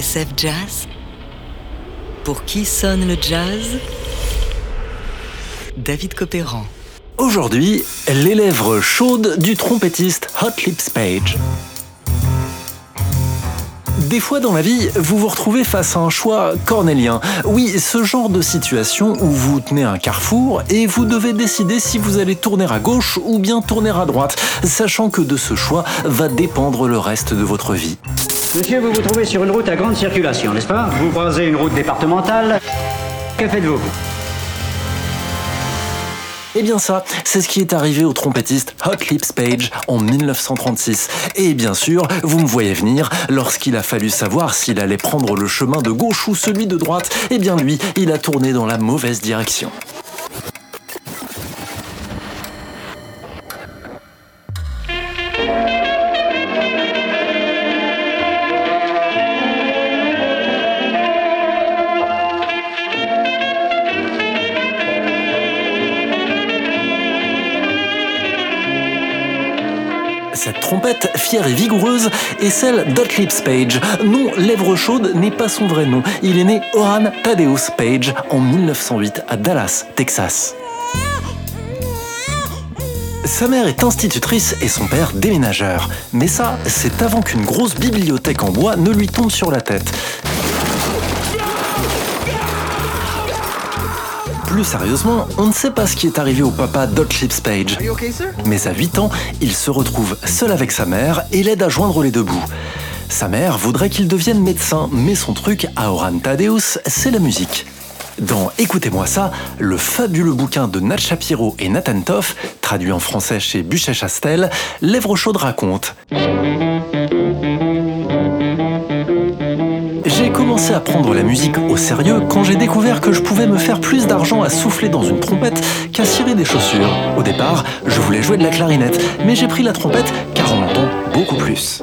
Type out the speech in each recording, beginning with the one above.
Jazz Pour qui sonne le jazz? David Copéran. Aujourd'hui, les lèvres chaudes du trompettiste Hot Lips Page. Des fois dans la vie, vous vous retrouvez face à un choix cornélien. Oui, ce genre de situation où vous tenez un carrefour et vous devez décider si vous allez tourner à gauche ou bien tourner à droite, sachant que de ce choix va dépendre le reste de votre vie. Monsieur, vous vous trouvez sur une route à grande circulation, n'est-ce pas Vous croisez une route départementale. Que faites-vous Eh bien ça, c'est ce qui est arrivé au trompettiste Hot Lips Page en 1936. Et bien sûr, vous me voyez venir, lorsqu'il a fallu savoir s'il allait prendre le chemin de gauche ou celui de droite, eh bien lui, il a tourné dans la mauvaise direction. Cette trompette, fière et vigoureuse, est celle d'Hot Page. Non, Lèvres Chaudes n'est pas son vrai nom. Il est né Oran Thaddeus Page en 1908 à Dallas, Texas. Sa mère est institutrice et son père déménageur. Mais ça, c'est avant qu'une grosse bibliothèque en bois ne lui tombe sur la tête. Plus sérieusement, on ne sait pas ce qui est arrivé au papa Lips Page. Mais à 8 ans, il se retrouve seul avec sa mère et l'aide à joindre les deux bouts. Sa mère voudrait qu'il devienne médecin, mais son truc à Oran Thaddeus, c'est la musique. Dans Écoutez-moi ça, le fabuleux bouquin de Nat Shapiro et Nathan Toff, traduit en français chez Buchet-Chastel, Lèvres chaudes raconte. J'ai commencé à prendre la musique au sérieux quand j'ai découvert que je pouvais me faire plus d'argent à souffler dans une trompette qu'à cirer des chaussures. Au départ, je voulais jouer de la clarinette, mais j'ai pris la trompette car on entend beaucoup plus.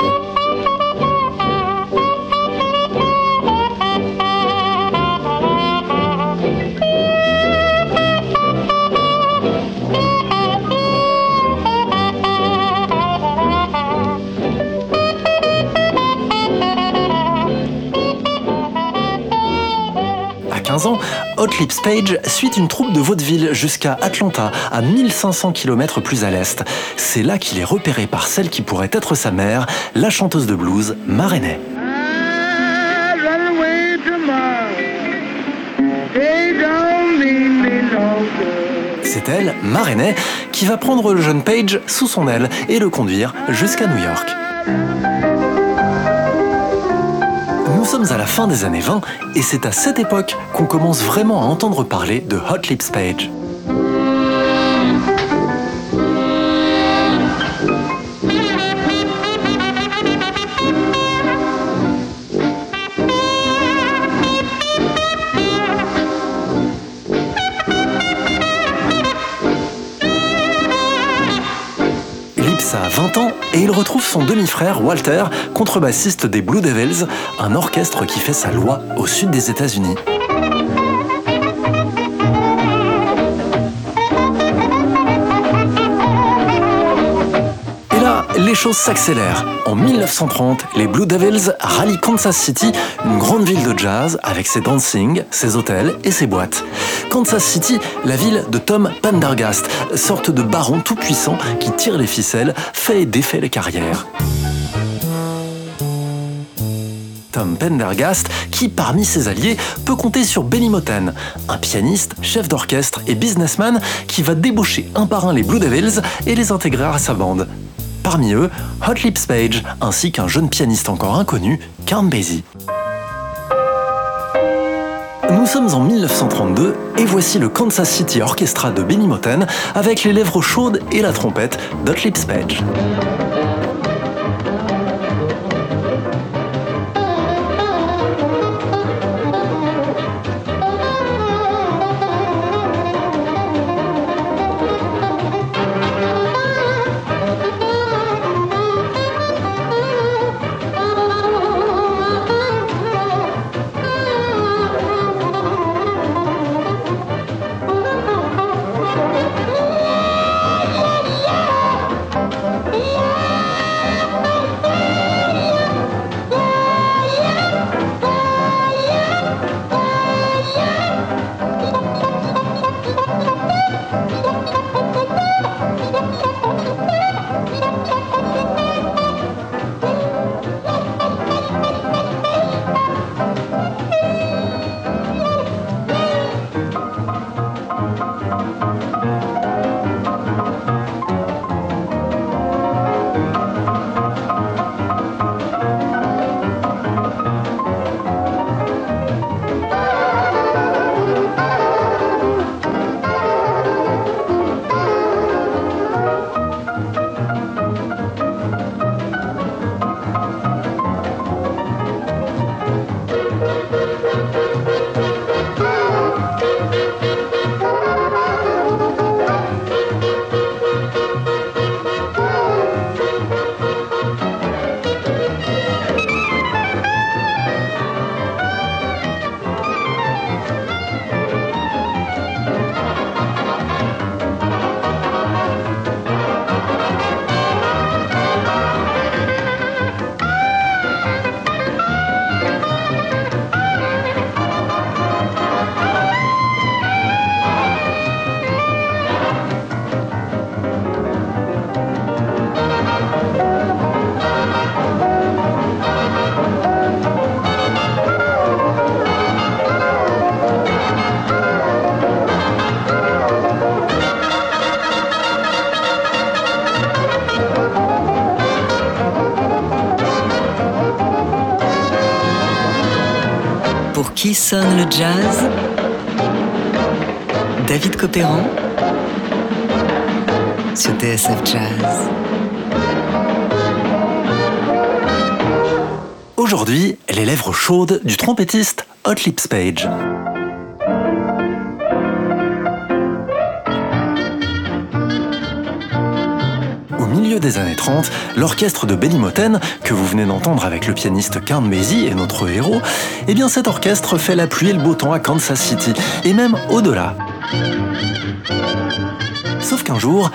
15 ans, Hot Lips Page suit une troupe de vaudeville jusqu'à Atlanta, à 1500 km plus à l'est. C'est là qu'il est repéré par celle qui pourrait être sa mère, la chanteuse de blues, Marenay. C'est elle, Marenay, qui va prendre le jeune Page sous son aile et le conduire jusqu'à New York. Nous sommes à la fin des années 20 et c'est à cette époque qu'on commence vraiment à entendre parler de Hot Lips Page. 20 ans et il retrouve son demi-frère Walter, contrebassiste des Blue Devils, un orchestre qui fait sa loi au sud des États-Unis. Les choses s'accélèrent. En 1930, les Blue Devils rallient Kansas City, une grande ville de jazz avec ses dancing, ses hôtels et ses boîtes. Kansas City, la ville de Tom Pendergast, sorte de baron tout-puissant qui tire les ficelles, fait et défait les carrières. Tom Pendergast, qui parmi ses alliés peut compter sur Benny Moten, un pianiste, chef d'orchestre et businessman qui va débaucher un par un les Blue Devils et les intégrer à sa bande. Parmi eux, Hot Lips Page, ainsi qu'un jeune pianiste encore inconnu, Count Basie. Nous sommes en 1932 et voici le Kansas City Orchestra de Benny Moten avec les lèvres chaudes et la trompette d'Hot Lips Page. Sonne le jazz David Copéran sur TSF Jazz. Aujourd'hui, les lèvres chaudes du trompettiste Hot Lips Page. Des années 30, l'orchestre de Benny Moten, que vous venez d'entendre avec le pianiste Count Basie et notre héros, eh bien cet orchestre fait la pluie et le beau temps à Kansas City, et même au-delà. Sauf qu'un jour,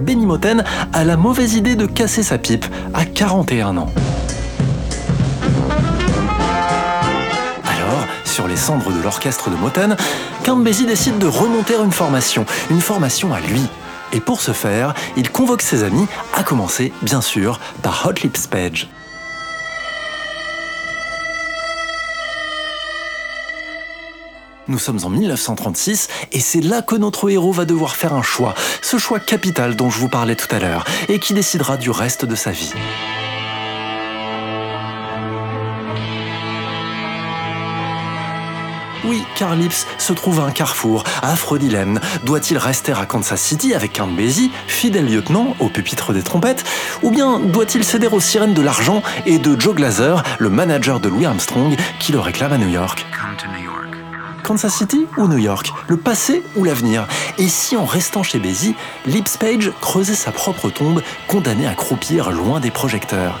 Benny Moten a la mauvaise idée de casser sa pipe à 41 ans. Alors, sur les cendres de l'orchestre de Moten, Count Basie décide de remonter une formation, une formation à lui. Et pour ce faire, il convoque ses amis, à commencer, bien sûr, par Hot Lips Page. Nous sommes en 1936 et c'est là que notre héros va devoir faire un choix, ce choix capital dont je vous parlais tout à l'heure et qui décidera du reste de sa vie. Oui, Carlips se trouve à un carrefour, à. Doit-il rester à Kansas City avec Count fidèle lieutenant au pupitre des trompettes, ou bien doit-il céder aux sirènes de l'argent et de Joe Glazer, le manager de Louis Armstrong, qui le réclame à New York? Kansas City ou New York? Le passé ou l'avenir? Et si en restant chez Basie, Lips Page creusait sa propre tombe, condamné à croupir loin des projecteurs?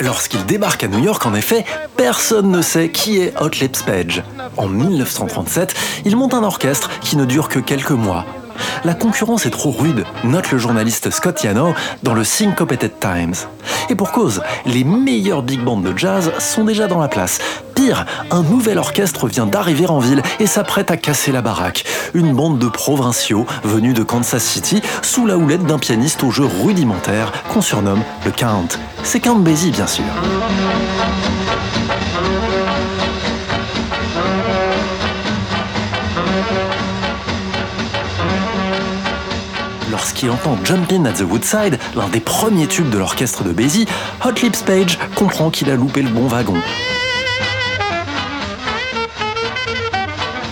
Lorsqu'il débarque à New York, en effet, personne ne sait qui est Hot Lips Page. En 1937, il monte un orchestre qui ne dure que quelques mois. La concurrence est trop rude, note le journaliste Scott Yano dans le Syncopated Times. Et pour cause, les meilleurs big bands de jazz sont déjà dans la place. Pire, un nouvel orchestre vient d'arriver en ville et s'apprête à casser la baraque. Une bande de provinciaux venus de Kansas City sous la houlette d'un pianiste au jeu rudimentaire qu'on surnomme le Count. C'est Count Basie, bien sûr. Lorsqu'il entend Jumpin' at the Woodside, l'un des premiers tubes de l'orchestre de Basie, Hot Lips Page comprend qu'il a loupé le bon wagon.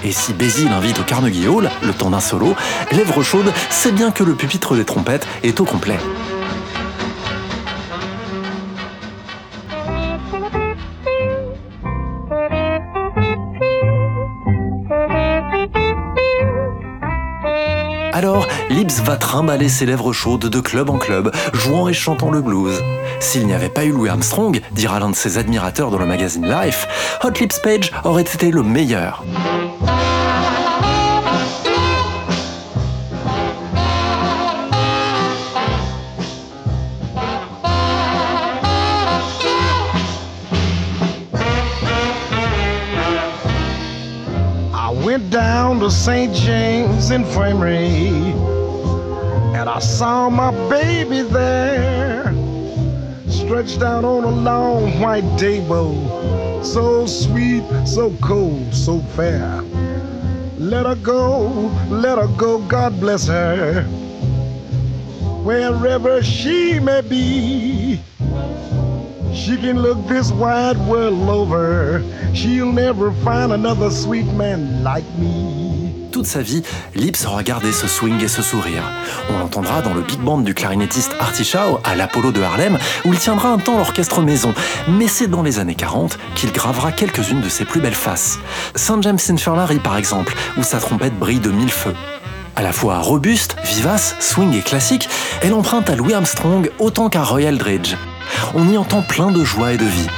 Et si Basie l'invite au Carnegie Hall, le temps d'un solo, Lèvres chaudes sait bien que le pupitre des trompettes est au complet. Lips va trimballer ses lèvres chaudes de club en club, jouant et chantant le blues. S'il n'y avait pas eu Louis Armstrong, dira l'un de ses admirateurs dans le magazine Life, Hot Lips Page aurait été le meilleur. down to St. James Infirmary and I saw my baby there, stretched out on a long white table, so sweet, so cold, so fair. Let her go, let her go, God bless her, wherever she may be. She can look this wide world over. She'll never find another sweet man like me. Toute sa vie, Lips aura gardé ce swing et ce sourire. On l'entendra dans le big band du clarinettiste Artie Shaw à l'Apollo de Harlem, où il tiendra un temps l'orchestre maison. Mais c'est dans les années 40 qu'il gravera quelques-unes de ses plus belles faces. St. James Infirmary par exemple, où sa trompette brille de mille feux. À la fois robuste, vivace, swing et classique, elle emprunte à Louis Armstrong autant qu'à Royal Dredge on y entend plein de joie et de vie.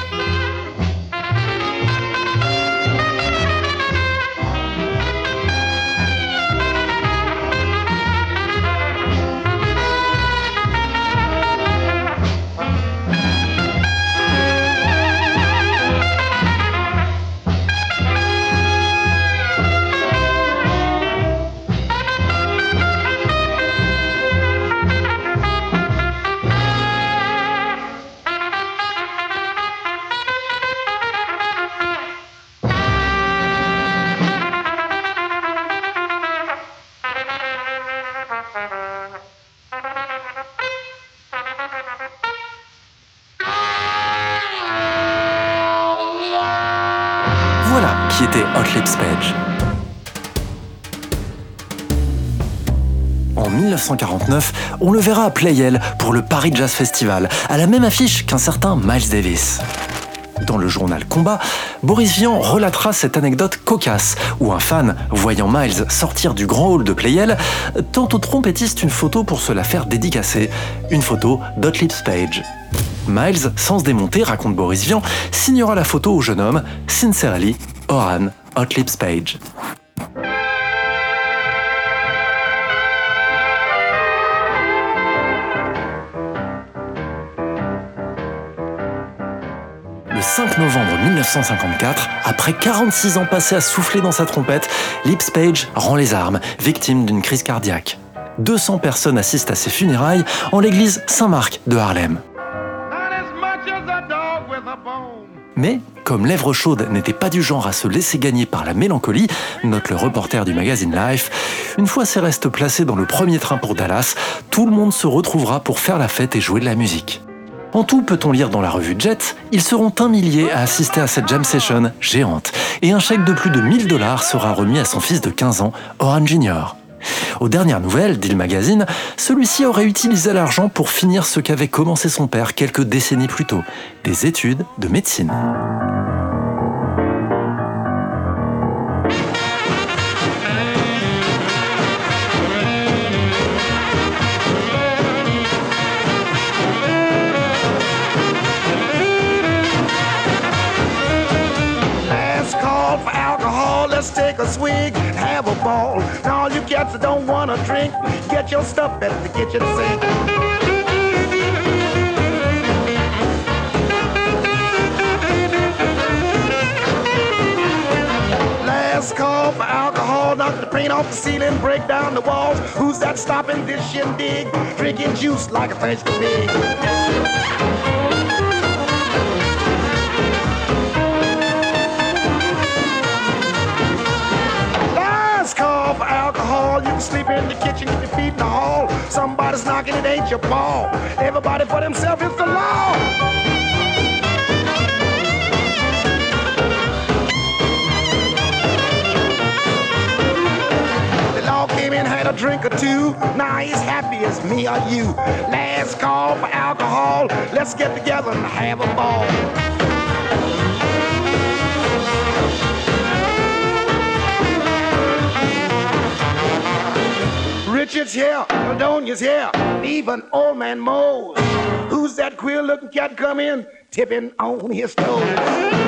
En 1949, on le verra à Playel pour le Paris Jazz Festival, à la même affiche qu'un certain Miles Davis. Dans le journal Combat, Boris Vian relatera cette anecdote cocasse où un fan, voyant Miles sortir du grand hall de Playel, tente au trompettiste une photo pour se la faire dédicacer. Une photo d'Hotlips Page. Miles, sans se démonter, raconte Boris Vian, signera la photo au jeune homme, Sincerely, Oran Hotlips Page. Le 5 novembre 1954, après 46 ans passés à souffler dans sa trompette, Lips Page rend les armes, victime d'une crise cardiaque. 200 personnes assistent à ses funérailles en l'église Saint-Marc de Harlem. Mais, comme Lèvres Chaudes n'était pas du genre à se laisser gagner par la mélancolie, note le reporter du magazine Life, une fois ses restes placés dans le premier train pour Dallas, tout le monde se retrouvera pour faire la fête et jouer de la musique. En tout, peut-on lire dans la revue Jet, ils seront un millier à assister à cette jam session géante, et un chèque de plus de 1000 dollars sera remis à son fils de 15 ans, Oran Jr. Aux dernières nouvelles, dit le magazine, celui-ci aurait utilisé l'argent pour finir ce qu'avait commencé son père quelques décennies plus tôt, des études de médecine. Let's take a swig, have a ball. Now all you cats that don't wanna drink, get your stuff at the kitchen sink. Last call for alcohol, knock the paint off the ceiling, break down the walls. Who's that stopping this shindig? Drinking juice like a thirsty pig. Somebody's knocking, it ain't your ball. Everybody for themselves, law. The law came in, had a drink or two. Now he's happy as me or you. Last call for alcohol. Let's get together and have a ball. Richard's here, Adonia's here, even old man Mose. Who's that queer looking cat come in, tipping on his toes?